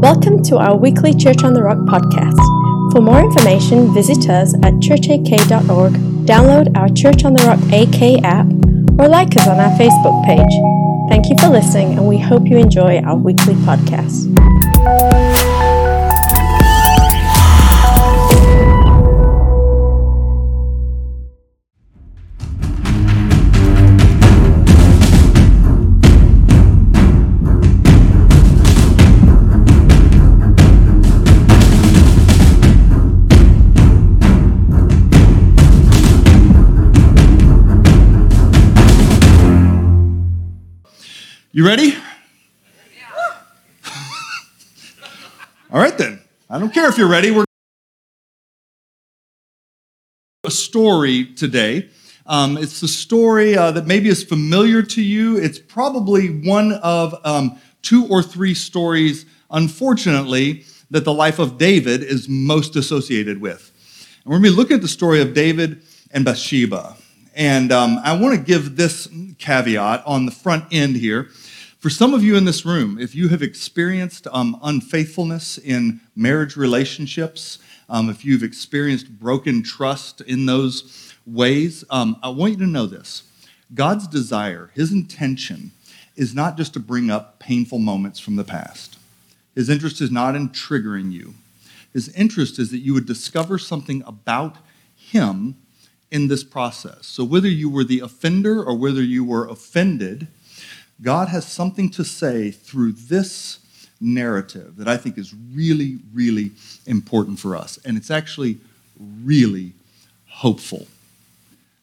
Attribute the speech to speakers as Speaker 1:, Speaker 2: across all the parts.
Speaker 1: Welcome to our weekly Church on the Rock podcast. For more information, visit us at churchak.org, download our Church on the Rock AK app, or like us on our Facebook page. Thank you for listening, and we hope you enjoy our weekly podcast.
Speaker 2: You ready? All right, then. I don't care if you're ready. We're a story today. Um, it's a story uh, that maybe is familiar to you. It's probably one of um, two or three stories, unfortunately, that the life of David is most associated with. And we're going to be looking at the story of David and Bathsheba. And um, I want to give this caveat on the front end here. For some of you in this room, if you have experienced um, unfaithfulness in marriage relationships, um, if you've experienced broken trust in those ways, um, I want you to know this. God's desire, his intention, is not just to bring up painful moments from the past. His interest is not in triggering you. His interest is that you would discover something about him in this process. So, whether you were the offender or whether you were offended, God has something to say through this narrative that I think is really, really important for us. And it's actually really hopeful.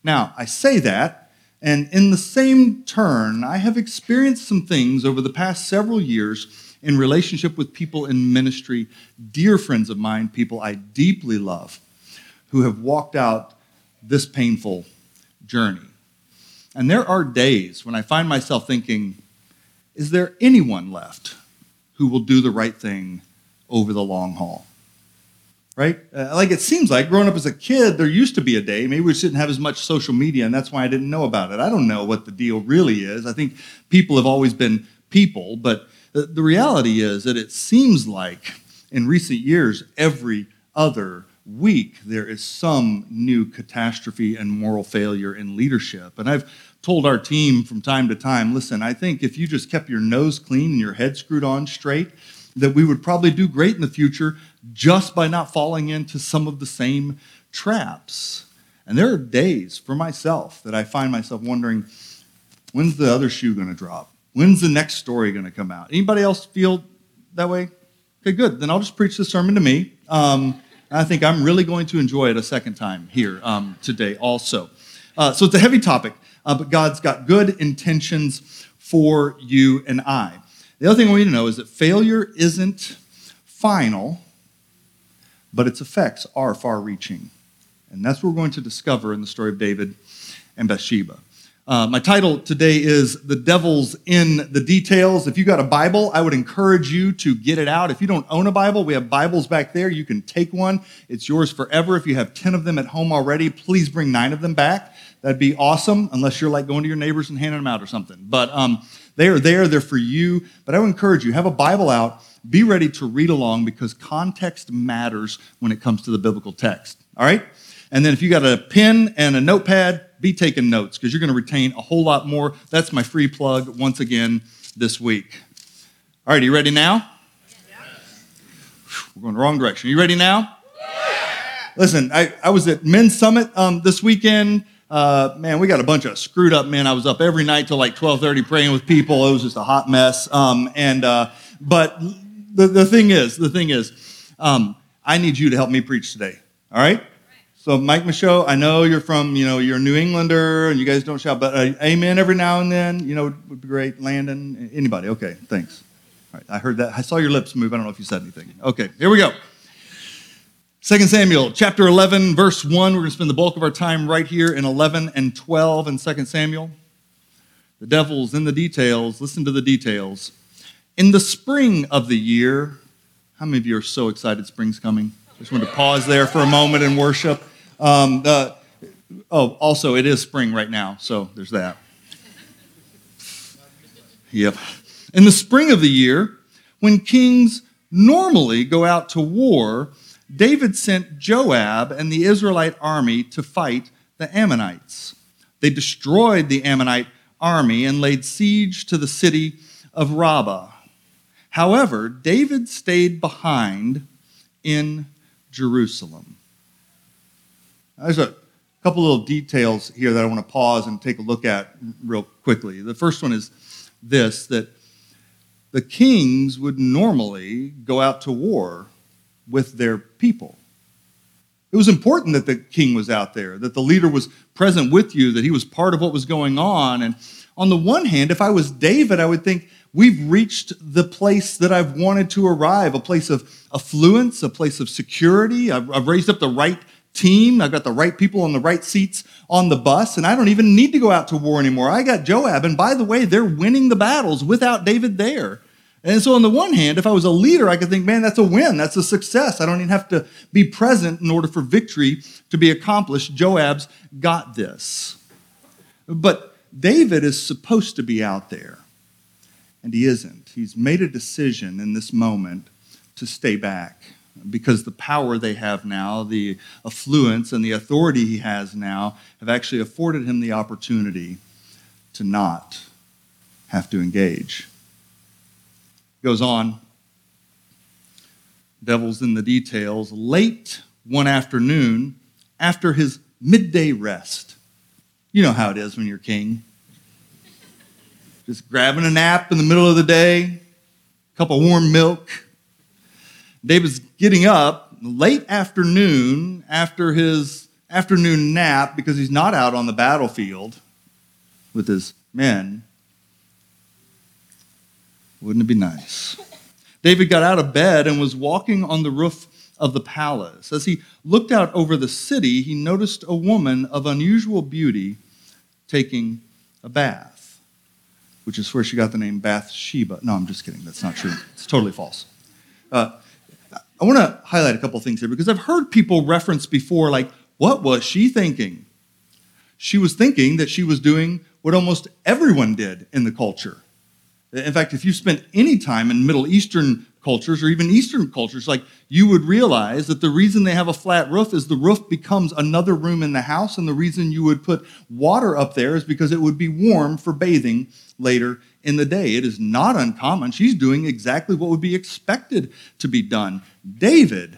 Speaker 2: Now, I say that, and in the same turn, I have experienced some things over the past several years in relationship with people in ministry, dear friends of mine, people I deeply love, who have walked out this painful journey. And there are days when I find myself thinking, is there anyone left who will do the right thing over the long haul? Right? Uh, like it seems like growing up as a kid, there used to be a day. Maybe we didn't have as much social media, and that's why I didn't know about it. I don't know what the deal really is. I think people have always been people, but the, the reality is that it seems like in recent years, every other week there is some new catastrophe and moral failure in leadership. And I've told our team from time to time listen, I think if you just kept your nose clean and your head screwed on straight, that we would probably do great in the future just by not falling into some of the same traps. And there are days for myself that I find myself wondering, when's the other shoe going to drop? When's the next story going to come out? Anybody else feel that way? Okay, good. Then I'll just preach this sermon to me. Um, I think I'm really going to enjoy it a second time here um, today also. Uh, so it's a heavy topic uh, but God's got good intentions for you and I. The other thing want you to know is that failure isn't final, but its effects are far reaching. And that's what we're going to discover in the story of David and Bathsheba. Uh, my title today is The Devil's in the Details. If you got a Bible, I would encourage you to get it out. If you don't own a Bible, we have Bibles back there. You can take one, it's yours forever. If you have 10 of them at home already, please bring nine of them back. That'd be awesome, unless you're like going to your neighbors and handing them out or something. But um, they are there, they're for you. But I would encourage you, have a Bible out, be ready to read along because context matters when it comes to the biblical text. All right? And then if you got a pen and a notepad, be taking notes because you're going to retain a whole lot more. That's my free plug once again this week. All right, you ready now? We're going the wrong direction. Are you ready now? Yeah. Listen, I, I was at Men's Summit um, this weekend. Uh, man, we got a bunch of screwed up men. I was up every night till like 12:30 praying with people. It was just a hot mess. Um, and uh, but the, the thing is, the thing is, um, I need you to help me preach today. All right. So Mike Michaud, I know you're from, you know, you're a New Englander and you guys don't shout, but uh, amen every now and then, you know, would be great. Landon, anybody? Okay, thanks. All right, I heard that. I saw your lips move. I don't know if you said anything. Okay, here we go. 2 Samuel chapter 11, verse 1. We're going to spend the bulk of our time right here in 11 and 12 in 2 Samuel. The devil's in the details. Listen to the details. In the spring of the year, how many of you are so excited spring's coming? Just want to pause there for a moment and worship. Um, oh, also, it is spring right now, so there's that. Yep. In the spring of the year, when kings normally go out to war, David sent Joab and the Israelite army to fight the Ammonites. They destroyed the Ammonite army and laid siege to the city of Rabbah. However, David stayed behind in Jerusalem. There's a couple little details here that I want to pause and take a look at real quickly. The first one is this that the kings would normally go out to war with their people. It was important that the king was out there, that the leader was present with you, that he was part of what was going on. And on the one hand, if I was David, I would think, we've reached the place that I've wanted to arrive a place of affluence, a place of security. I've, I've raised up the right team. I've got the right people on the right seats on the bus, and I don't even need to go out to war anymore. I got Joab, and by the way, they're winning the battles without David there. And so, on the one hand, if I was a leader, I could think, man, that's a win. That's a success. I don't even have to be present in order for victory to be accomplished. Joab's got this. But David is supposed to be out there, and he isn't. He's made a decision in this moment to stay back because the power they have now, the affluence and the authority he has now, have actually afforded him the opportunity to not have to engage. Goes on, devil's in the details. Late one afternoon, after his midday rest, you know how it is when you're king. Just grabbing a nap in the middle of the day, a cup of warm milk David's getting up late afternoon after his afternoon nap because he's not out on the battlefield with his men. Wouldn't it be nice? David got out of bed and was walking on the roof of the palace. As he looked out over the city, he noticed a woman of unusual beauty taking a bath, which is where she got the name Bathsheba. No, I'm just kidding. That's not true. It's totally false. Uh, I want to highlight a couple things here because I've heard people reference before, like, what was she thinking? She was thinking that she was doing what almost everyone did in the culture. In fact, if you spent any time in Middle Eastern cultures or even Eastern cultures, like you would realize that the reason they have a flat roof is the roof becomes another room in the house, and the reason you would put water up there is because it would be warm for bathing later in the day. It is not uncommon. She's doing exactly what would be expected to be done. David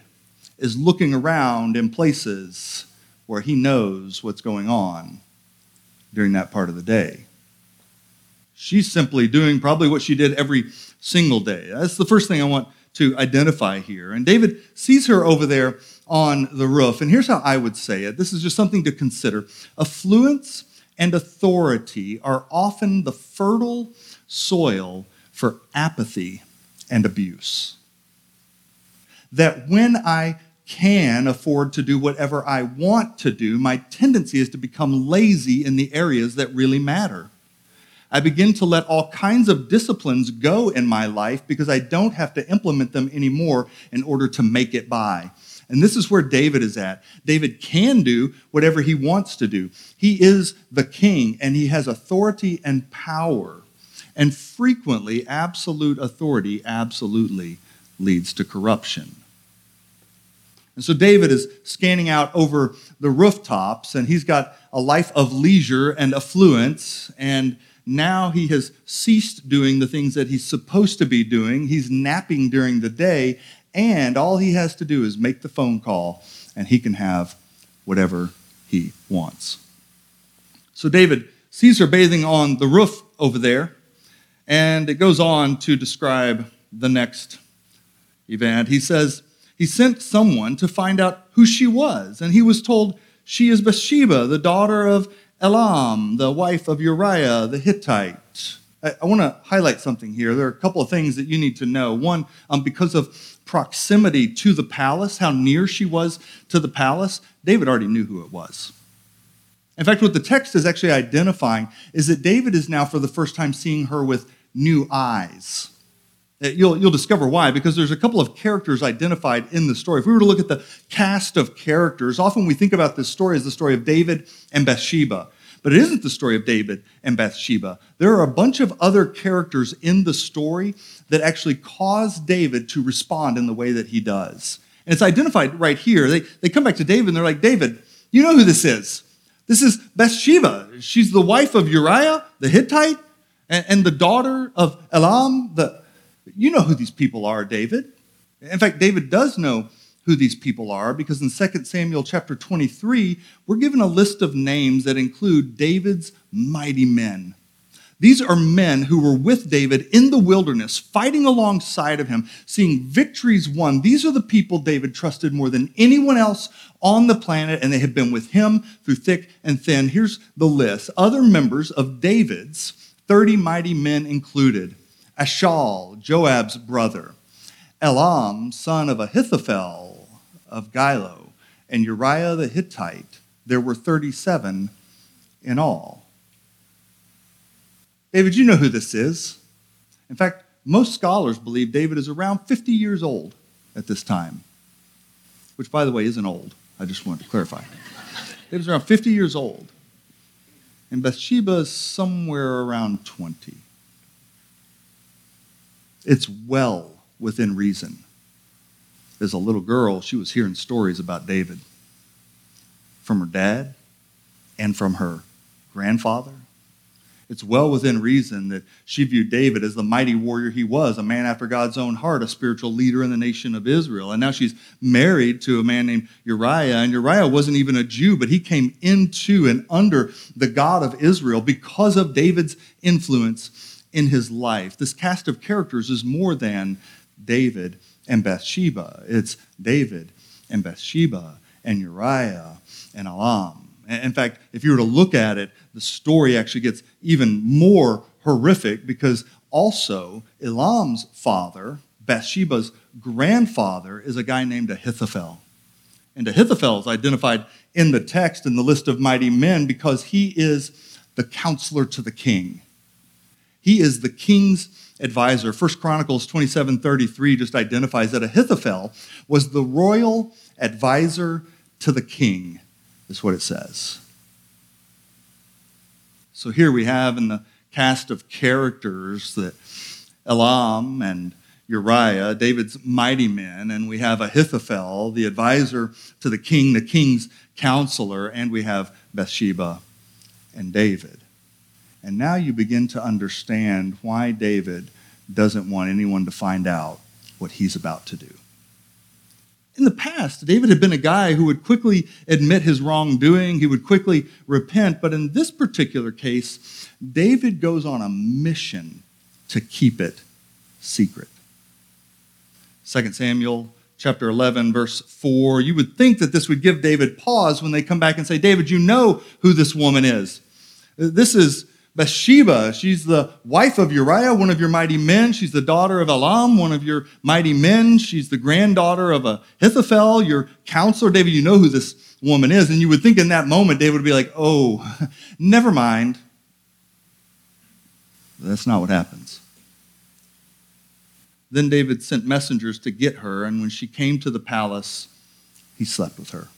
Speaker 2: is looking around in places where he knows what's going on during that part of the day. She's simply doing probably what she did every single day. That's the first thing I want to identify here. And David sees her over there on the roof. And here's how I would say it this is just something to consider. Affluence and authority are often the fertile soil for apathy and abuse. That when I can afford to do whatever I want to do, my tendency is to become lazy in the areas that really matter. I begin to let all kinds of disciplines go in my life because I don't have to implement them anymore in order to make it by. And this is where David is at. David can do whatever he wants to do. He is the king and he has authority and power. And frequently, absolute authority absolutely leads to corruption. And so David is scanning out over the rooftops, and he's got a life of leisure and affluence, and now he has ceased doing the things that he's supposed to be doing. He's napping during the day, and all he has to do is make the phone call, and he can have whatever he wants. So David sees her bathing on the roof over there, and it goes on to describe the next event. He says, He sent someone to find out who she was, and he was told, She is Bathsheba, the daughter of Elam, the wife of Uriah the Hittite. I, I want to highlight something here. There are a couple of things that you need to know. One, um, because of proximity to the palace, how near she was to the palace, David already knew who it was. In fact, what the text is actually identifying is that David is now, for the first time, seeing her with new eyes. Uh, you'll, you'll discover why, because there's a couple of characters identified in the story. If we were to look at the cast of characters, often we think about this story as the story of David and Bathsheba. But it isn't the story of David and Bathsheba. There are a bunch of other characters in the story that actually cause David to respond in the way that he does. And it's identified right here. They, they come back to David and they're like, David, you know who this is. This is Bathsheba. She's the wife of Uriah the Hittite and, and the daughter of Elam. The, you know who these people are, David. In fact, David does know who these people are because in 2 Samuel chapter 23, we're given a list of names that include David's mighty men. These are men who were with David in the wilderness, fighting alongside of him, seeing victories won. These are the people David trusted more than anyone else on the planet, and they have been with him through thick and thin. Here's the list. Other members of David's 30 mighty men included Asahel, Joab's brother, Elam, son of Ahithophel of Gilo, and Uriah the Hittite. There were 37 in all. David, you know who this is. In fact, most scholars believe David is around 50 years old at this time, which, by the way, isn't old. I just wanted to clarify. David's around 50 years old, and Bathsheba is somewhere around 20. It's well within reason. As a little girl, she was hearing stories about David from her dad and from her grandfather it's well within reason that she viewed David as the mighty warrior he was, a man after God's own heart, a spiritual leader in the nation of Israel. And now she's married to a man named Uriah. And Uriah wasn't even a Jew, but he came into and under the God of Israel because of David's influence in his life. This cast of characters is more than David and Bathsheba, it's David and Bathsheba and Uriah and Elam. In fact, if you were to look at it, the story actually gets even more horrific because also Elam's father, Bathsheba's grandfather, is a guy named Ahithophel. And Ahithophel is identified in the text in the list of mighty men because he is the counselor to the king. He is the king's advisor. First Chronicles 27 33 just identifies that Ahithophel was the royal advisor to the king, is what it says. So here we have in the cast of characters that Elam and Uriah, David's mighty men, and we have Ahithophel, the advisor to the king, the king's counselor, and we have Bathsheba and David. And now you begin to understand why David doesn't want anyone to find out what he's about to do. In the past, David had been a guy who would quickly admit his wrongdoing, he would quickly repent, but in this particular case, David goes on a mission to keep it secret. 2 Samuel chapter 11 verse 4 you would think that this would give david pause when they come back and say david you know who this woman is. This is Bathsheba, she's the wife of Uriah, one of your mighty men. She's the daughter of Elam, one of your mighty men. She's the granddaughter of Ahithophel, your counselor. David, you know who this woman is. And you would think in that moment, David would be like, oh, never mind. That's not what happens. Then David sent messengers to get her, and when she came to the palace, he slept with her.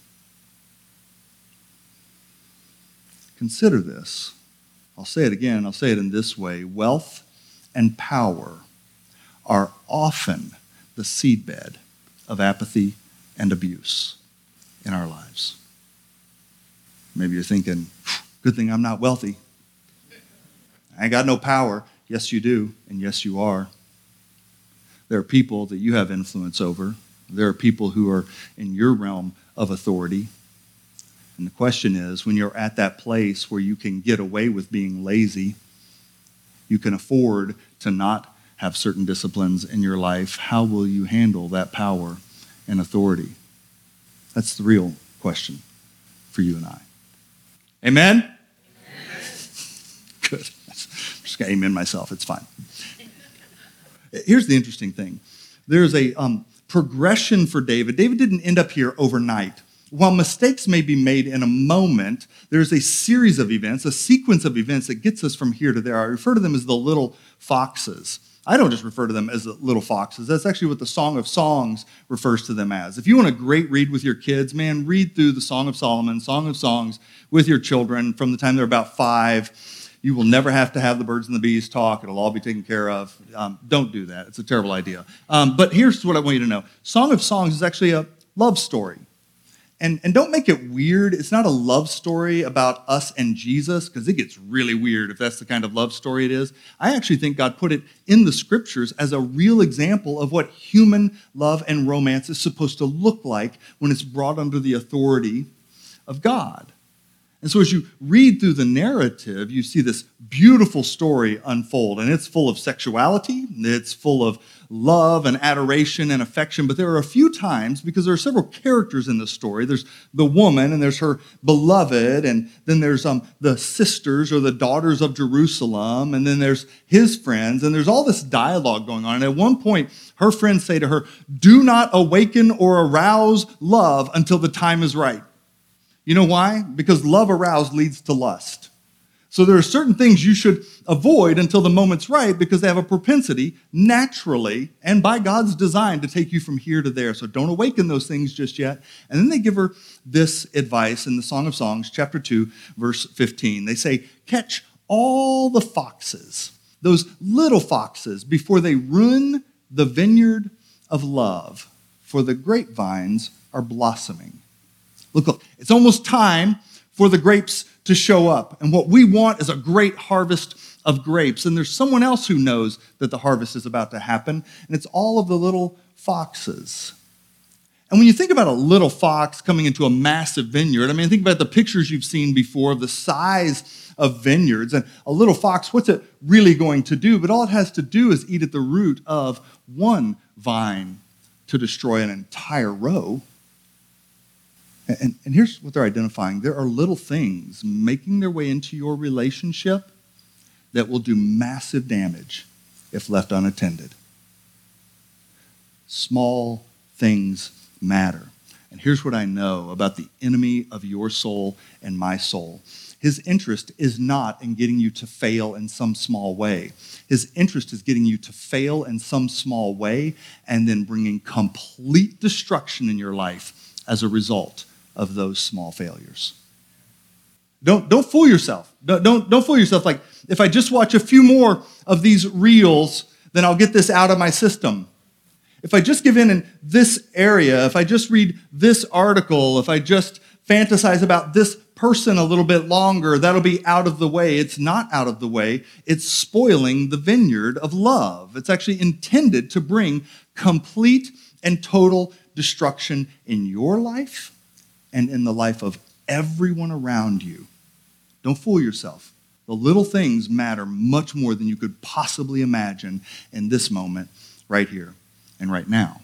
Speaker 2: Consider this. I'll say it again, I'll say it in this way wealth and power are often the seedbed of apathy and abuse in our lives. Maybe you're thinking, good thing I'm not wealthy. I ain't got no power. Yes, you do, and yes, you are. There are people that you have influence over. There are people who are in your realm of authority. And the question is when you're at that place where you can get away with being lazy, you can afford to not have certain disciplines in your life, how will you handle that power and authority? That's the real question for you and I. Amen? Good. I'm just going to amen myself. It's fine. Here's the interesting thing there's a um, progression for David. David didn't end up here overnight while mistakes may be made in a moment, there's a series of events, a sequence of events that gets us from here to there. I refer to them as the little foxes I don't just refer to them as the little foxes. That's actually what the Song of Songs refers to them as. If you want a great read with your kids, man, read through the Song of Solomon, Song of Songs with your children from the time they're about five. You will never have to have the birds and the bees talk. It'll all be taken care of. Um, don't do that. It's a terrible idea. Um, but here's what I want you to know Song of Songs is actually a love story. And, and don't make it weird. It's not a love story about us and Jesus, because it gets really weird if that's the kind of love story it is. I actually think God put it in the scriptures as a real example of what human love and romance is supposed to look like when it's brought under the authority of God. And so, as you read through the narrative, you see this beautiful story unfold, and it's full of sexuality, it's full of love and adoration and affection. But there are a few times, because there are several characters in the story there's the woman, and there's her beloved, and then there's um, the sisters or the daughters of Jerusalem, and then there's his friends, and there's all this dialogue going on. And at one point, her friends say to her, Do not awaken or arouse love until the time is right. You know why? Because love aroused leads to lust. So there are certain things you should avoid until the moment's right because they have a propensity naturally and by God's design to take you from here to there. So don't awaken those things just yet. And then they give her this advice in the Song of Songs, chapter 2, verse 15. They say, Catch all the foxes, those little foxes, before they ruin the vineyard of love, for the grapevines are blossoming. Look, look, it's almost time for the grapes to show up. And what we want is a great harvest of grapes. And there's someone else who knows that the harvest is about to happen, and it's all of the little foxes. And when you think about a little fox coming into a massive vineyard, I mean, think about the pictures you've seen before of the size of vineyards. And a little fox, what's it really going to do? But all it has to do is eat at the root of one vine to destroy an entire row. And, and here's what they're identifying there are little things making their way into your relationship that will do massive damage if left unattended. Small things matter. And here's what I know about the enemy of your soul and my soul his interest is not in getting you to fail in some small way. His interest is getting you to fail in some small way and then bringing complete destruction in your life as a result of those small failures. Don't, don't fool yourself. Don't, don't, don't fool yourself like, if I just watch a few more of these reels, then I'll get this out of my system. If I just give in in this area, if I just read this article, if I just fantasize about this person a little bit longer, that'll be out of the way. It's not out of the way. It's spoiling the vineyard of love. It's actually intended to bring complete and total destruction in your life and in the life of everyone around you. Don't fool yourself. The little things matter much more than you could possibly imagine in this moment, right here and right now.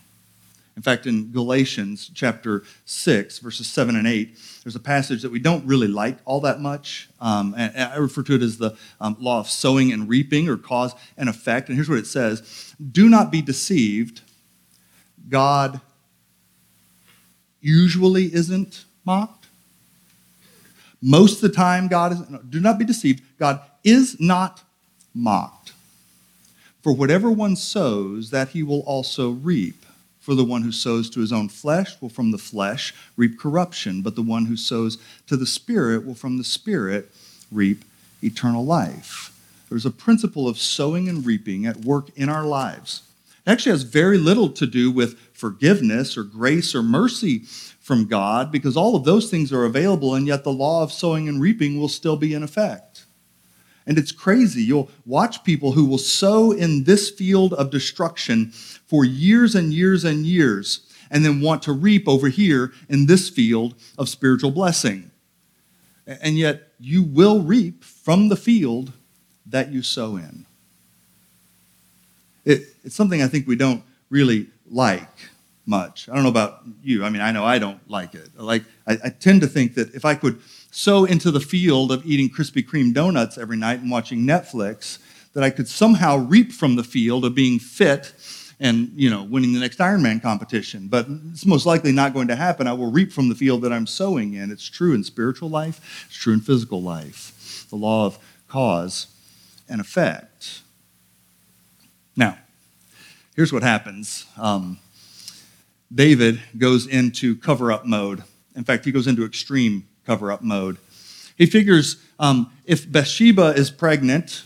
Speaker 2: In fact, in Galatians chapter 6, verses 7 and 8, there's a passage that we don't really like all that much. Um, and I refer to it as the um, law of sowing and reaping or cause and effect. And here's what it says Do not be deceived. God usually isn't mocked. Most of the time, God is, do not be deceived, God is not mocked. For whatever one sows, that he will also reap. For the one who sows to his own flesh will from the flesh reap corruption, but the one who sows to the Spirit will from the Spirit reap eternal life. There's a principle of sowing and reaping at work in our lives. It actually has very little to do with forgiveness or grace or mercy from God because all of those things are available, and yet the law of sowing and reaping will still be in effect. And it's crazy. You'll watch people who will sow in this field of destruction for years and years and years, and then want to reap over here in this field of spiritual blessing. And yet, you will reap from the field that you sow in. It, it's something I think we don't really like much. I don't know about you. I mean, I know I don't like it. Like, I, I, tend to think that if I could sow into the field of eating Krispy Kreme donuts every night and watching Netflix, that I could somehow reap from the field of being fit and you know winning the next Ironman competition. But it's most likely not going to happen. I will reap from the field that I'm sowing in. It's true in spiritual life. It's true in physical life. The law of cause and effect. Now, here's what happens um, David goes into cover up mode. In fact, he goes into extreme cover up mode. He figures um, if Bathsheba is pregnant,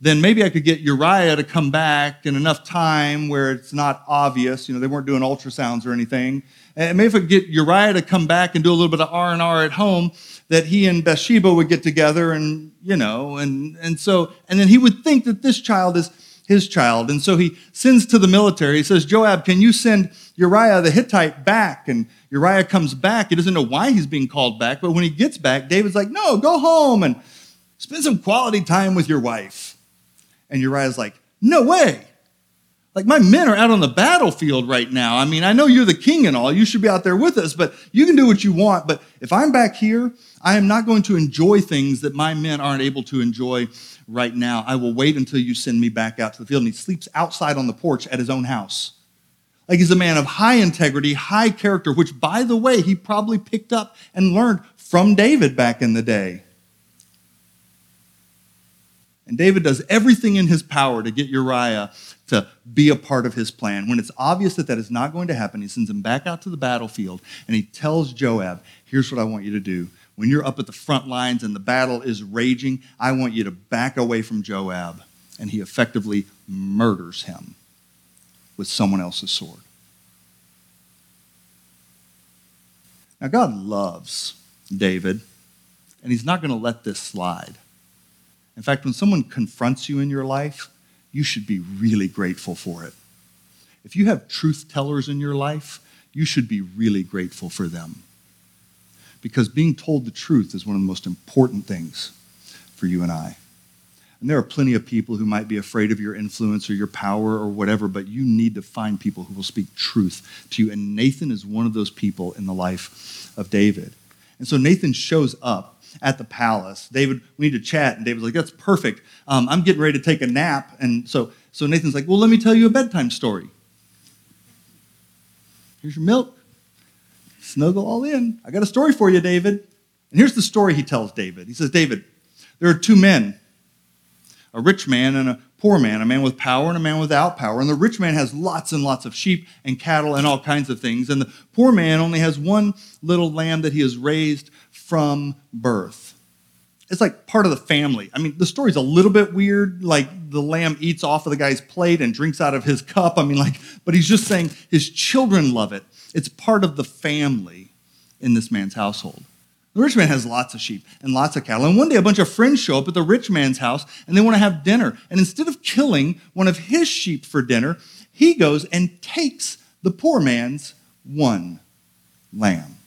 Speaker 2: then maybe I could get Uriah to come back in enough time where it's not obvious. You know, they weren't doing ultrasounds or anything. And maybe if I could get Uriah to come back and do a little bit of R and R at home, that he and Bathsheba would get together, and you know, and and so, and then he would think that this child is his child, and so he sends to the military. He says, Joab, can you send Uriah the Hittite back? And Uriah comes back. He doesn't know why he's being called back, but when he gets back, David's like, No, go home and spend some quality time with your wife. And Uriah's like, No way. Like, my men are out on the battlefield right now. I mean, I know you're the king and all. You should be out there with us, but you can do what you want. But if I'm back here, I am not going to enjoy things that my men aren't able to enjoy right now. I will wait until you send me back out to the field. And he sleeps outside on the porch at his own house. Like, he's a man of high integrity, high character, which, by the way, he probably picked up and learned from David back in the day. And David does everything in his power to get Uriah to be a part of his plan. When it's obvious that that is not going to happen, he sends him back out to the battlefield and he tells Joab, Here's what I want you to do. When you're up at the front lines and the battle is raging, I want you to back away from Joab. And he effectively murders him with someone else's sword. Now, God loves David, and he's not going to let this slide. In fact, when someone confronts you in your life, you should be really grateful for it. If you have truth tellers in your life, you should be really grateful for them. Because being told the truth is one of the most important things for you and I. And there are plenty of people who might be afraid of your influence or your power or whatever, but you need to find people who will speak truth to you. And Nathan is one of those people in the life of David. And so Nathan shows up at the palace. David, we need to chat. And David's like, that's perfect. Um, I'm getting ready to take a nap. And so, so Nathan's like, well, let me tell you a bedtime story. Here's your milk. Snuggle all in. I got a story for you, David. And here's the story he tells David. He says, David, there are two men, a rich man and a poor man, a man with power and a man without power. And the rich man has lots and lots of sheep and cattle and all kinds of things. And the poor man only has one little lamb that he has raised from birth. It's like part of the family. I mean, the story's a little bit weird. Like the lamb eats off of the guy's plate and drinks out of his cup. I mean, like, but he's just saying his children love it. It's part of the family in this man's household. The rich man has lots of sheep and lots of cattle. And one day, a bunch of friends show up at the rich man's house and they want to have dinner. And instead of killing one of his sheep for dinner, he goes and takes the poor man's one lamb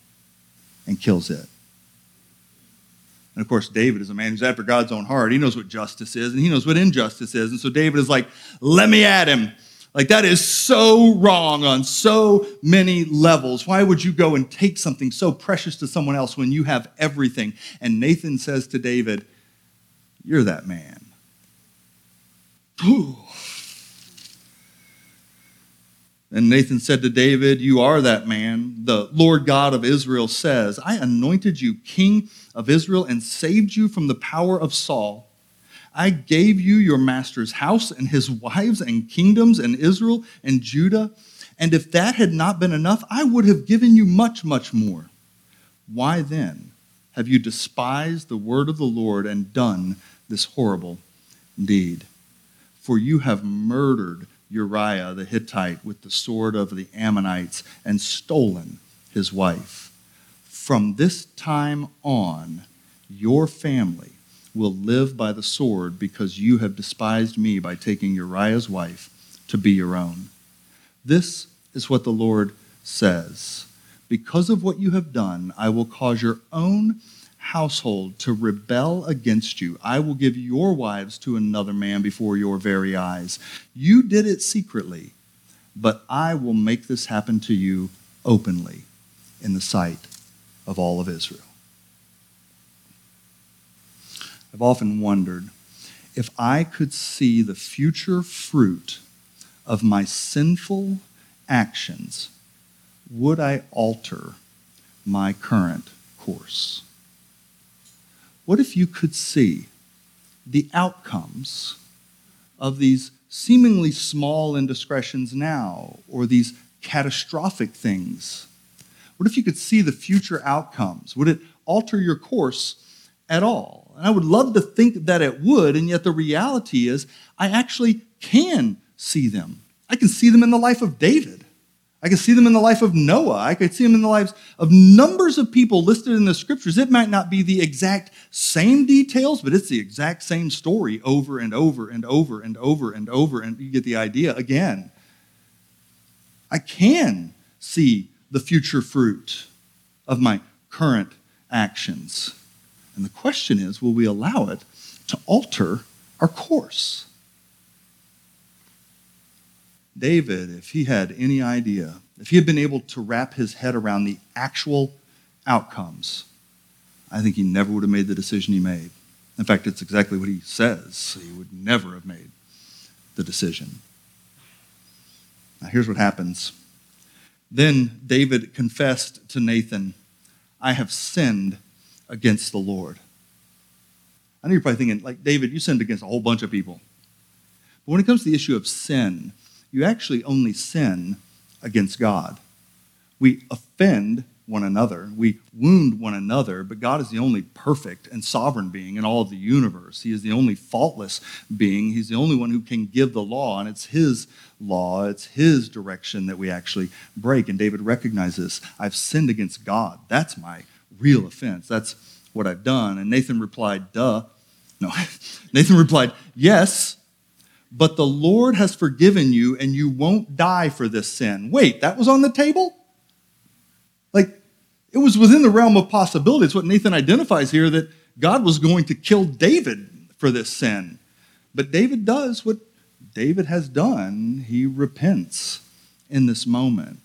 Speaker 2: and kills it. And of course, David is a man who's after God's own heart. He knows what justice is and he knows what injustice is. And so David is like, let me at him. Like, that is so wrong on so many levels. Why would you go and take something so precious to someone else when you have everything? And Nathan says to David, You're that man. Ooh. And Nathan said to David, You are that man. The Lord God of Israel says, I anointed you king of Israel and saved you from the power of Saul. I gave you your master's house and his wives and kingdoms and Israel and Judah. And if that had not been enough, I would have given you much, much more. Why then have you despised the word of the Lord and done this horrible deed? For you have murdered Uriah the Hittite with the sword of the Ammonites and stolen his wife. From this time on, your family will live by the sword because you have despised me by taking Uriah's wife to be your own. This is what the Lord says. Because of what you have done, I will cause your own household to rebel against you. I will give your wives to another man before your very eyes. You did it secretly, but I will make this happen to you openly in the sight of all of Israel. I've often wondered if I could see the future fruit of my sinful actions, would I alter my current course? What if you could see the outcomes of these seemingly small indiscretions now or these catastrophic things? What if you could see the future outcomes? Would it alter your course at all? And I would love to think that it would, and yet the reality is I actually can see them. I can see them in the life of David. I can see them in the life of Noah. I could see them in the lives of numbers of people listed in the scriptures. It might not be the exact same details, but it's the exact same story over and over and over and over and over, and you get the idea again. I can see the future fruit of my current actions. And the question is will we allow it to alter our course? David, if he had any idea, if he had been able to wrap his head around the actual outcomes, I think he never would have made the decision he made. In fact, it's exactly what he says. He would never have made the decision. Now, here's what happens. Then David confessed to Nathan, I have sinned against the Lord. I know you're probably thinking, like, David, you sinned against a whole bunch of people. But when it comes to the issue of sin, you actually only sin against God. We offend one another, we wound one another, but God is the only perfect and sovereign being in all of the universe. He is the only faultless being. He's the only one who can give the law, and it's His law, it's His direction that we actually break. And David recognizes, I've sinned against God. That's my real offense. That's what I've done. And Nathan replied, Duh. No. Nathan replied, Yes, but the Lord has forgiven you and you won't die for this sin. Wait, that was on the table? Like, it was within the realm of possibility. It's what Nathan identifies here that God was going to kill David for this sin. But David does what David has done. He repents in this moment.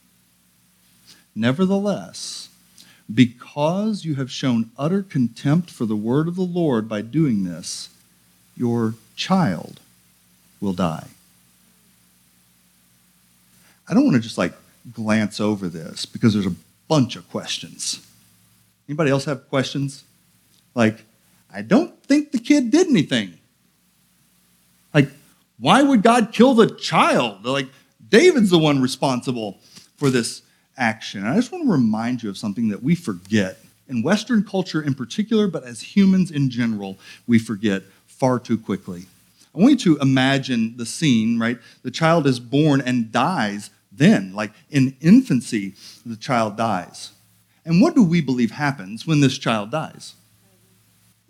Speaker 2: Nevertheless, because you have shown utter contempt for the word of the Lord by doing this, your child will die. I don't want to just like glance over this because there's a bunch of questions. Anybody else have questions? Like, I don't think the kid did anything. Like, why would God kill the child? Like, David's the one responsible for this action. And I just want to remind you of something that we forget in Western culture in particular, but as humans in general, we forget far too quickly. I want you to imagine the scene, right? The child is born and dies then, like in infancy, the child dies. And what do we believe happens when this child dies?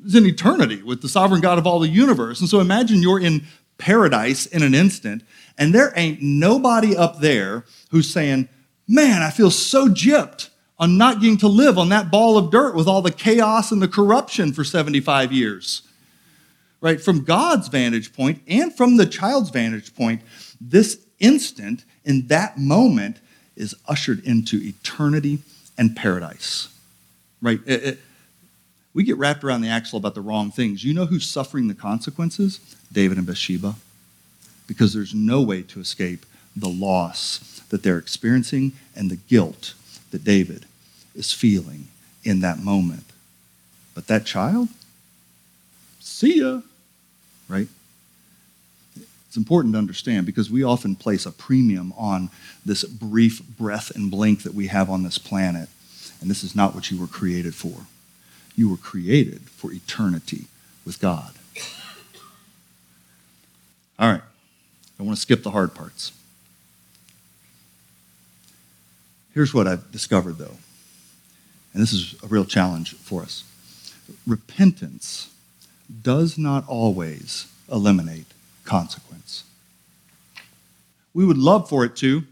Speaker 2: It's in eternity with the sovereign God of all the universe. And so imagine you're in paradise in an instant, and there ain't nobody up there who's saying, Man, I feel so gypped on not getting to live on that ball of dirt with all the chaos and the corruption for 75 years right? From God's vantage point and from the child's vantage point, this instant in that moment is ushered into eternity and paradise, right? It, it, we get wrapped around the axle about the wrong things. You know who's suffering the consequences? David and Bathsheba. Because there's no way to escape the loss that they're experiencing and the guilt that David is feeling in that moment. But that child, see ya right? It's important to understand because we often place a premium on this brief breath and blink that we have on this planet. And this is not what you were created for. You were created for eternity with God. All right. I want to skip the hard parts. Here's what I've discovered, though, and this is a real challenge for us repentance does not always eliminate consequence. We would love for it to.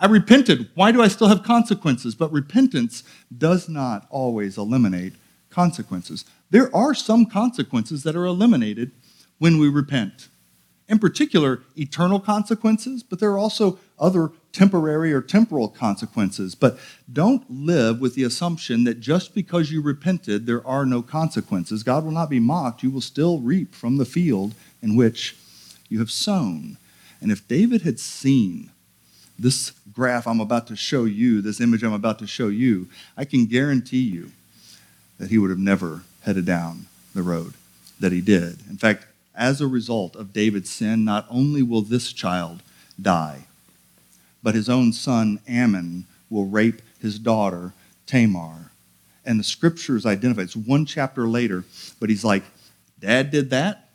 Speaker 2: I repented. Why do I still have consequences? But repentance does not always eliminate consequences. There are some consequences that are eliminated when we repent in particular, eternal consequences, but there are also other temporary or temporal consequences. But don't live with the assumption that just because you repented, there are no consequences. God will not be mocked. You will still reap from the field in which you have sown. And if David had seen this graph I'm about to show you, this image I'm about to show you, I can guarantee you that he would have never headed down the road that he did. In fact, as a result of David's sin, not only will this child die, but his own son Amnon will rape his daughter Tamar. And the scriptures identify it's one chapter later, but he's like, Dad did that.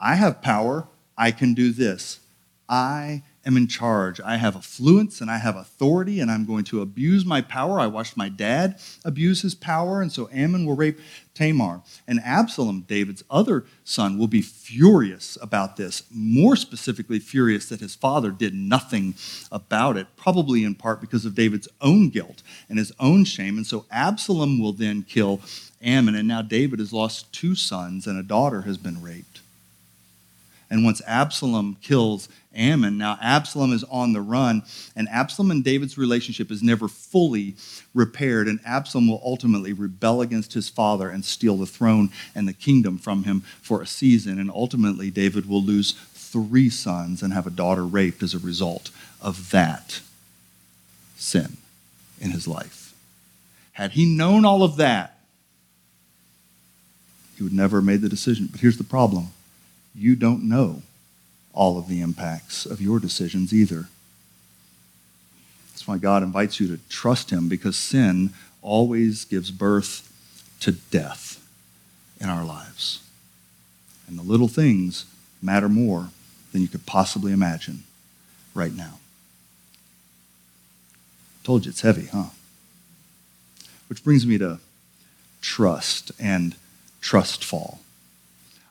Speaker 2: I have power. I can do this. I am in charge. I have affluence and I have authority, and I'm going to abuse my power. I watched my dad abuse his power, and so Amnon will rape Tamar. And Absalom, David's other son, will be furious about this, more specifically, furious that his father did nothing about it, probably in part because of David's own guilt and his own shame. And so Absalom will then kill Amnon, and now David has lost two sons, and a daughter has been raped. And once Absalom kills Amnon, now Absalom is on the run, and Absalom and David's relationship is never fully repaired, and Absalom will ultimately rebel against his father and steal the throne and the kingdom from him for a season. And ultimately, David will lose three sons and have a daughter raped as a result of that sin in his life. Had he known all of that, he would never have made the decision. But here's the problem you don't know all of the impacts of your decisions either. That's why God invites you to trust Him because sin always gives birth to death in our lives. And the little things matter more than you could possibly imagine right now. Told you it's heavy, huh? Which brings me to trust and trust fall.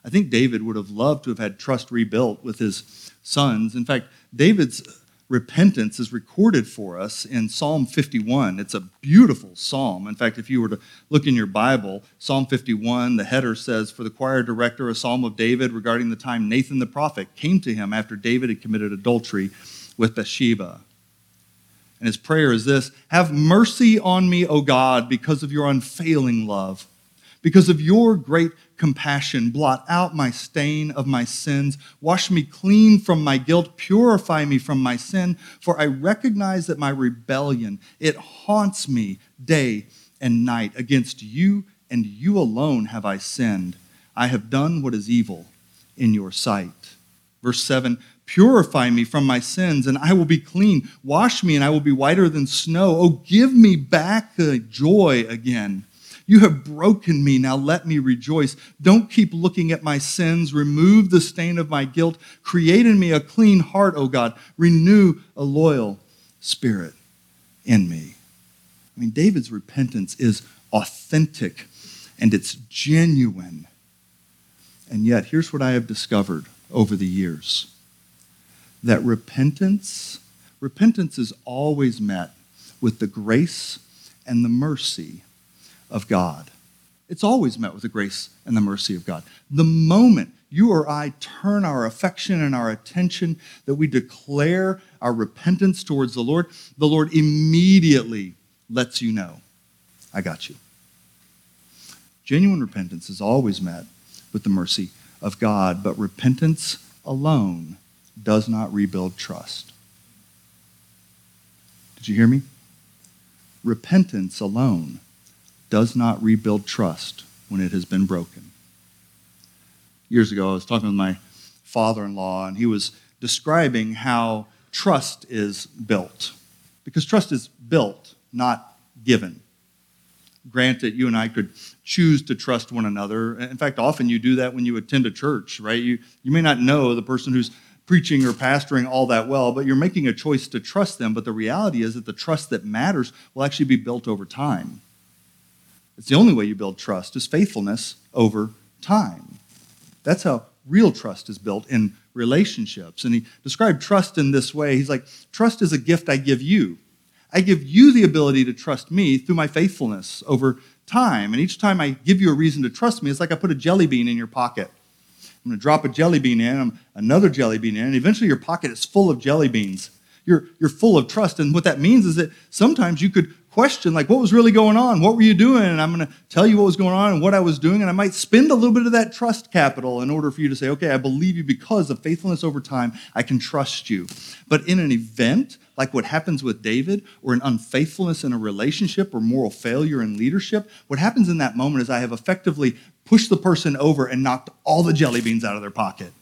Speaker 2: I think David would have loved to have had trust rebuilt with his sons. In fact, David's repentance is recorded for us in Psalm 51. It's a beautiful psalm. In fact, if you were to look in your Bible, Psalm 51, the header says, For the choir director, a psalm of David regarding the time Nathan the prophet came to him after David had committed adultery with Bathsheba. And his prayer is this Have mercy on me, O God, because of your unfailing love. Because of your great compassion, blot out my stain of my sins. Wash me clean from my guilt. Purify me from my sin. For I recognize that my rebellion, it haunts me day and night. Against you and you alone have I sinned. I have done what is evil in your sight. Verse 7 Purify me from my sins, and I will be clean. Wash me, and I will be whiter than snow. Oh, give me back the joy again you have broken me. Now let me rejoice. Don't keep looking at my sins. Remove the stain of my guilt. Create in me a clean heart, O God. Renew a loyal spirit in me. I mean, David's repentance is authentic and it's genuine. And yet, here's what I have discovered over the years that repentance repentance is always met with the grace and the mercy of God. It's always met with the grace and the mercy of God. The moment you or I turn our affection and our attention, that we declare our repentance towards the Lord, the Lord immediately lets you know, I got you. Genuine repentance is always met with the mercy of God, but repentance alone does not rebuild trust. Did you hear me? Repentance alone does not rebuild trust when it has been broken. Years ago, I was talking with my father in law, and he was describing how trust is built. Because trust is built, not given. Granted, you and I could choose to trust one another. In fact, often you do that when you attend a church, right? You, you may not know the person who's preaching or pastoring all that well, but you're making a choice to trust them. But the reality is that the trust that matters will actually be built over time. It's the only way you build trust is faithfulness over time. That's how real trust is built in relationships. And he described trust in this way. He's like, trust is a gift I give you. I give you the ability to trust me through my faithfulness over time. And each time I give you a reason to trust me, it's like I put a jelly bean in your pocket. I'm going to drop a jelly bean in, um, another jelly bean in, and eventually your pocket is full of jelly beans. You're, you're full of trust. And what that means is that sometimes you could question like what was really going on? What were you doing? And i'm going to tell you what was going on and what i was doing. And i might spend a little bit of that trust capital in order for you to say okay i believe you because of faithfulness over time i can trust you. But in an event like what happens with david or an unfaithfulness in a relationship or moral failure in leadership what happens in that moment is i have effectively pushed the person over and knocked all the jelly beans out of their pocket.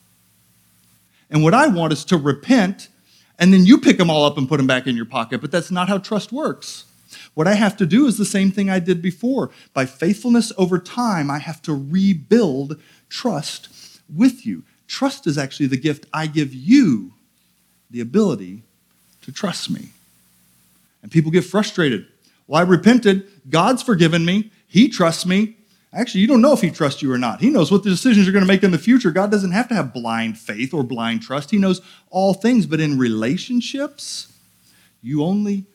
Speaker 2: And what i want is to repent and then you pick them all up and put them back in your pocket but that's not how trust works what I have to do is the same thing I did before. By faithfulness over time, I have to rebuild trust with you. Trust is actually the gift I give you the ability to trust me. And people get frustrated. Well, I repented. God's forgiven me. He trusts me. Actually, you don't know if he trusts you or not. He knows what the decisions you're going to make in the future. God doesn't have to have blind faith or blind trust. He knows all things. But in relationships, you only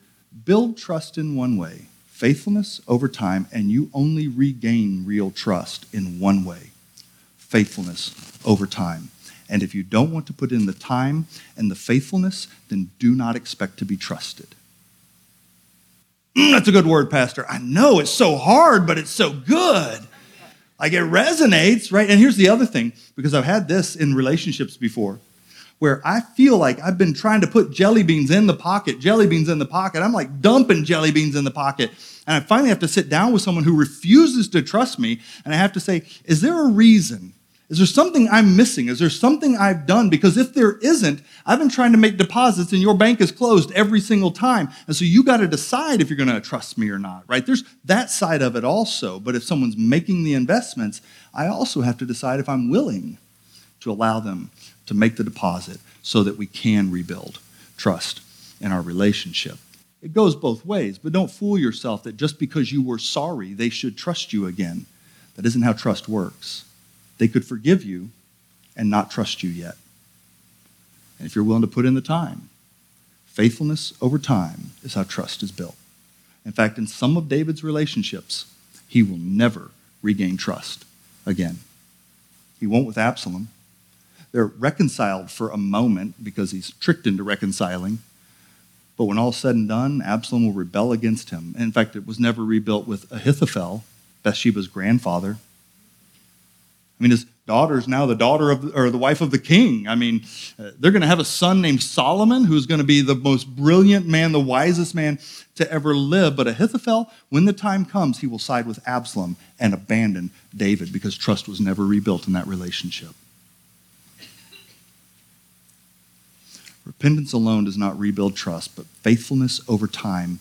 Speaker 2: build trust in one way faithfulness over time, and you only regain real trust in one way faithfulness over time. And if you don't want to put in the time and the faithfulness, then do not expect to be trusted. Mm, that's a good word, Pastor. I know it's so hard, but it's so good. Like it resonates, right? And here's the other thing because I've had this in relationships before where I feel like I've been trying to put jelly beans in the pocket, jelly beans in the pocket. I'm like dumping jelly beans in the pocket. And I finally have to sit down with someone who refuses to trust me. And I have to say, is there a reason? Is there something I'm missing? Is there something I've done? Because if there isn't, I've been trying to make deposits and your bank is closed every single time. And so you got to decide if you're going to trust me or not, right? There's that side of it also. But if someone's making the investments, I also have to decide if I'm willing to allow them to make the deposit so that we can rebuild trust in our relationship. It goes both ways, but don't fool yourself that just because you were sorry, they should trust you again. That isn't how trust works. They could forgive you and not trust you yet. And if you're willing to put in the time, faithfulness over time is how trust is built. In fact, in some of David's relationships, he will never regain trust again. He won't with Absalom. They're reconciled for a moment because he's tricked into reconciling. But when all's said and done, Absalom will rebel against him. In fact, it was never rebuilt with Ahithophel, Bathsheba's grandfather. I mean, his daughter is now the daughter of, or the wife of the king. I mean, uh, they're going to have a son named Solomon who's going to be the most brilliant man, the wisest man to ever live. But Ahithophel, when the time comes, he will side with Absalom and abandon David because trust was never rebuilt in that relationship. Repentance alone does not rebuild trust, but faithfulness over time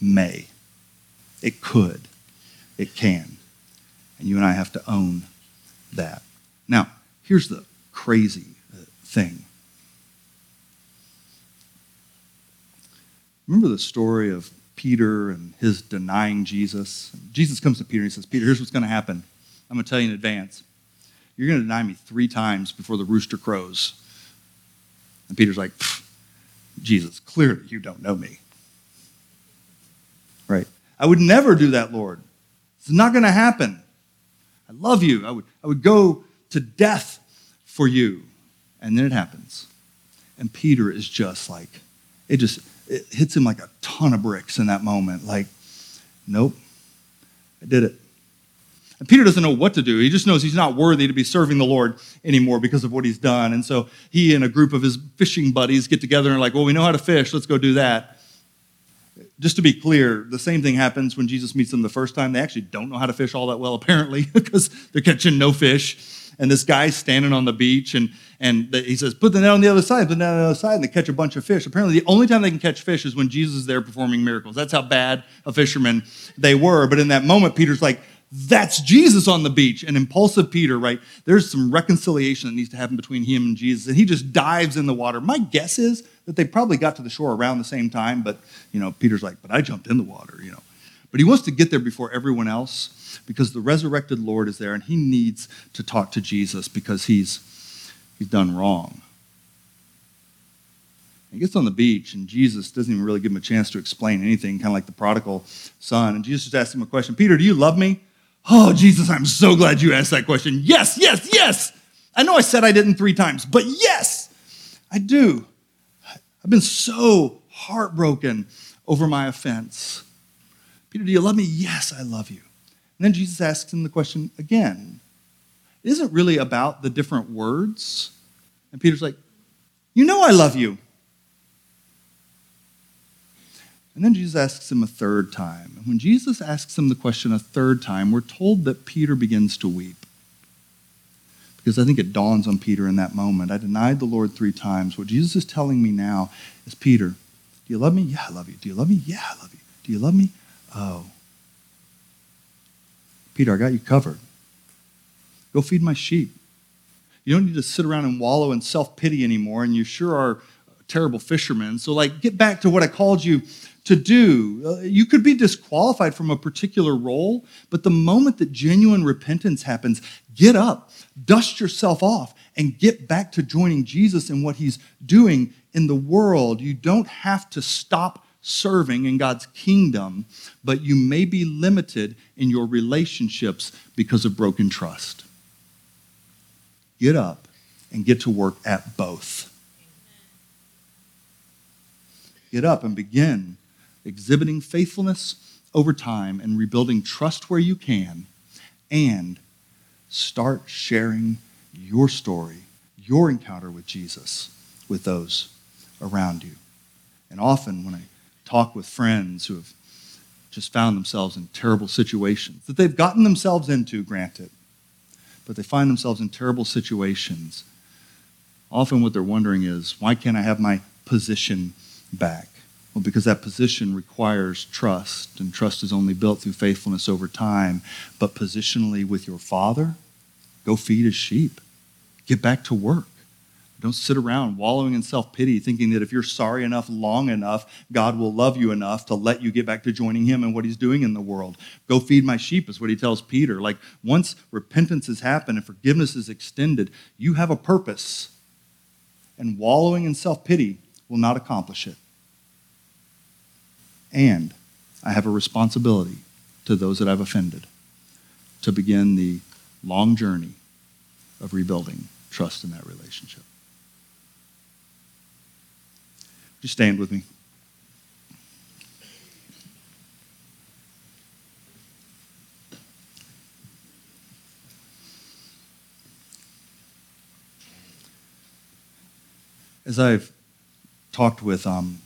Speaker 2: may. It could. It can. And you and I have to own that. Now, here's the crazy uh, thing. Remember the story of Peter and his denying Jesus? Jesus comes to Peter and he says, Peter, here's what's going to happen. I'm going to tell you in advance. You're going to deny me three times before the rooster crows. And Peter's like, Jesus, clearly you don't know me. Right? I would never do that, Lord. It's not going to happen. I love you. I would, I would go to death for you. And then it happens. And Peter is just like, it just it hits him like a ton of bricks in that moment. Like, nope, I did it. And Peter doesn't know what to do. He just knows he's not worthy to be serving the Lord anymore because of what he's done. And so he and a group of his fishing buddies get together and like, well, we know how to fish. Let's go do that. Just to be clear, the same thing happens when Jesus meets them the first time. They actually don't know how to fish all that well, apparently, because they're catching no fish. And this guy's standing on the beach and, and he says, Put the net on the other side, put the net on the other side, and they catch a bunch of fish. Apparently, the only time they can catch fish is when Jesus is there performing miracles. That's how bad a fisherman they were. But in that moment, Peter's like, that's Jesus on the beach. And impulsive Peter, right? There's some reconciliation that needs to happen between him and Jesus. And he just dives in the water. My guess is that they probably got to the shore around the same time, but you know, Peter's like, but I jumped in the water, you know. But he wants to get there before everyone else because the resurrected Lord is there and he needs to talk to Jesus because he's he's done wrong. He gets on the beach, and Jesus doesn't even really give him a chance to explain anything, kind of like the prodigal son. And Jesus just asks him a question Peter, do you love me? Oh, Jesus, I'm so glad you asked that question. Yes, yes, yes. I know I said I didn't three times, but yes, I do. I've been so heartbroken over my offense. Peter, do you love me? Yes, I love you. And then Jesus asks him the question again. It isn't really about the different words. And Peter's like, You know I love you. And then Jesus asks him a third time. And when Jesus asks him the question a third time, we're told that Peter begins to weep. Because I think it dawns on Peter in that moment. I denied the Lord three times. What Jesus is telling me now is Peter, do you love me? Yeah, I love you. Do you love me? Yeah, I love you. Do you love me? Oh. Peter, I got you covered. Go feed my sheep. You don't need to sit around and wallow in self pity anymore, and you sure are terrible fishermen. So, like, get back to what I called you to do. Uh, you could be disqualified from a particular role, but the moment that genuine repentance happens, get up, dust yourself off, and get back to joining Jesus in what he's doing in the world. You don't have to stop serving in God's kingdom, but you may be limited in your relationships because of broken trust. Get up and get to work at both. Get up and begin exhibiting faithfulness over time and rebuilding trust where you can, and start sharing your story, your encounter with Jesus with those around you. And often, when I talk with friends who have just found themselves in terrible situations that they've gotten themselves into, granted, but they find themselves in terrible situations, often what they're wondering is, why can't I have my position back? Well, because that position requires trust, and trust is only built through faithfulness over time. But positionally with your father, go feed his sheep. Get back to work. Don't sit around wallowing in self pity, thinking that if you're sorry enough long enough, God will love you enough to let you get back to joining Him and what He's doing in the world. Go feed my sheep, is what He tells Peter. Like, once repentance has happened and forgiveness is extended, you have a purpose. And wallowing in self pity will not accomplish it. And I have a responsibility to those that I've offended to begin the long journey of rebuilding trust in that relationship. You stand with me? As I've talked with um,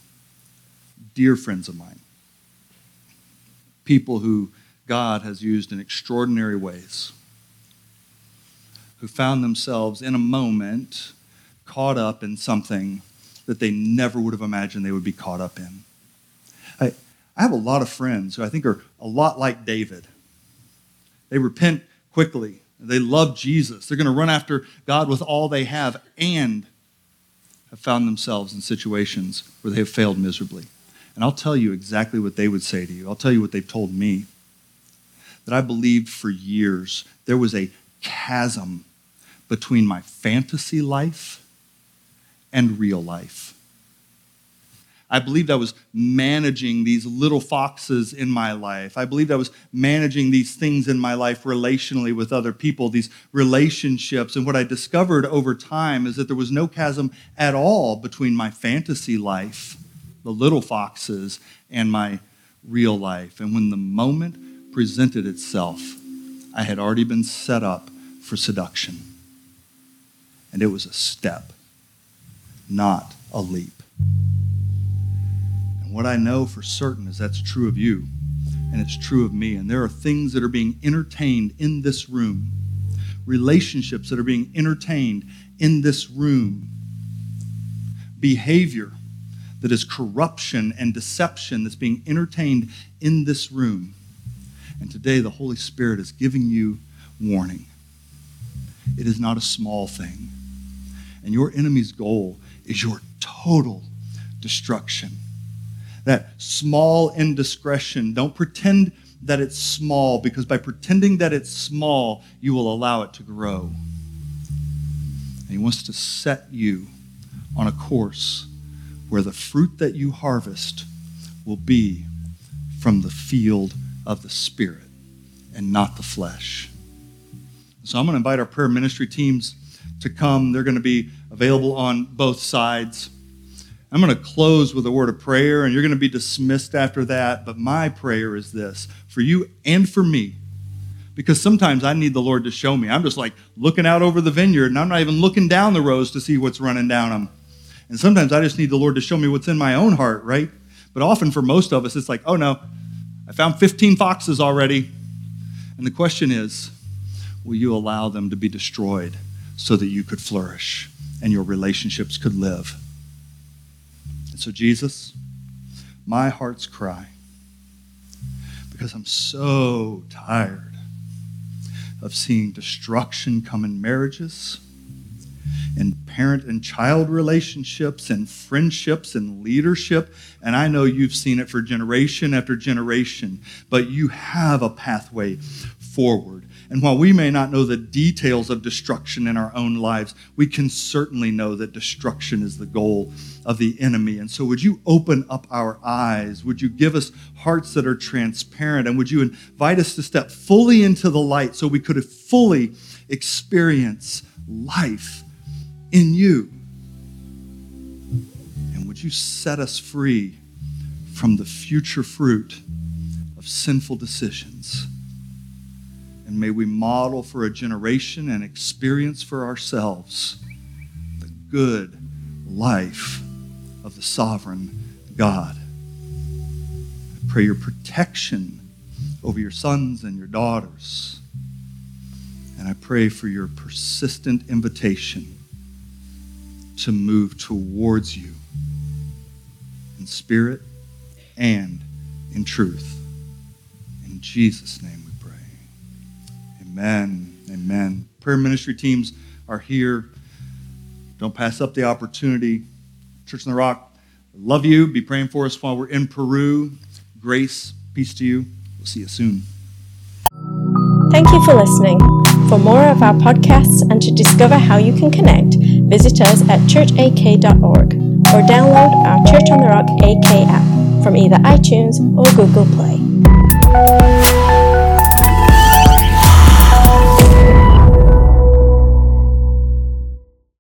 Speaker 2: dear friends of mine, people who God has used in extraordinary ways, who found themselves in a moment caught up in something that they never would have imagined they would be caught up in. I, I have a lot of friends who I think are a lot like David. They repent quickly. They love Jesus. They're going to run after God with all they have and have found themselves in situations where they have failed miserably. And I'll tell you exactly what they would say to you. I'll tell you what they've told me. That I believed for years there was a chasm between my fantasy life and real life. I believed I was managing these little foxes in my life. I believed I was managing these things in my life relationally with other people, these relationships. And what I discovered over time is that there was no chasm at all between my fantasy life the little foxes and my real life. And when the moment presented itself, I had already been set up for seduction. And it was a step, not a leap. And what I know for certain is that's true of you, and it's true of me. And there are things that are being entertained in this room, relationships that are being entertained in this room, behavior that is corruption and deception that's being entertained in this room. And today, the Holy Spirit is giving you warning. It is not a small thing. And your enemy's goal is your total destruction. That small indiscretion, don't pretend that it's small, because by pretending that it's small, you will allow it to grow. And he wants to set you on a course where the fruit that you harvest will be from the field of the Spirit and not the flesh. So I'm going to invite our prayer ministry teams to come. They're going to be available on both sides. I'm going to close with a word of prayer, and you're going to be dismissed after that. But my prayer is this for you and for me, because sometimes I need the Lord to show me. I'm just like looking out over the vineyard, and I'm not even looking down the rows to see what's running down them. And sometimes I just need the Lord to show me what's in my own heart, right? But often for most of us, it's like, oh no, I found 15 foxes already. And the question is, will you allow them to be destroyed so that you could flourish and your relationships could live? And so, Jesus, my heart's cry, because I'm so tired of seeing destruction come in marriages in parent and child relationships and friendships and leadership. And I know you've seen it for generation after generation, but you have a pathway forward. And while we may not know the details of destruction in our own lives, we can certainly know that destruction is the goal of the enemy. And so, would you open up our eyes? Would you give us hearts that are transparent? And would you invite us to step fully into the light so we could fully experience life in you? And would you set us free from the future fruit of sinful decisions? And may we model for a generation and experience for ourselves the good life of the sovereign God. I pray your protection over your sons and your daughters. And I pray for your persistent invitation to move towards you in spirit and in truth. In Jesus' name we pray. Amen. Amen. Prayer ministry teams are here. Don't pass up the opportunity. Church on the Rock, love you. Be praying for us while we're in Peru. Grace, peace to you. We'll see you soon.
Speaker 1: Thank you for listening. For more of our podcasts and to discover how you can connect, visit us at churchak.org or download our Church on the Rock AK app from either iTunes or Google Play.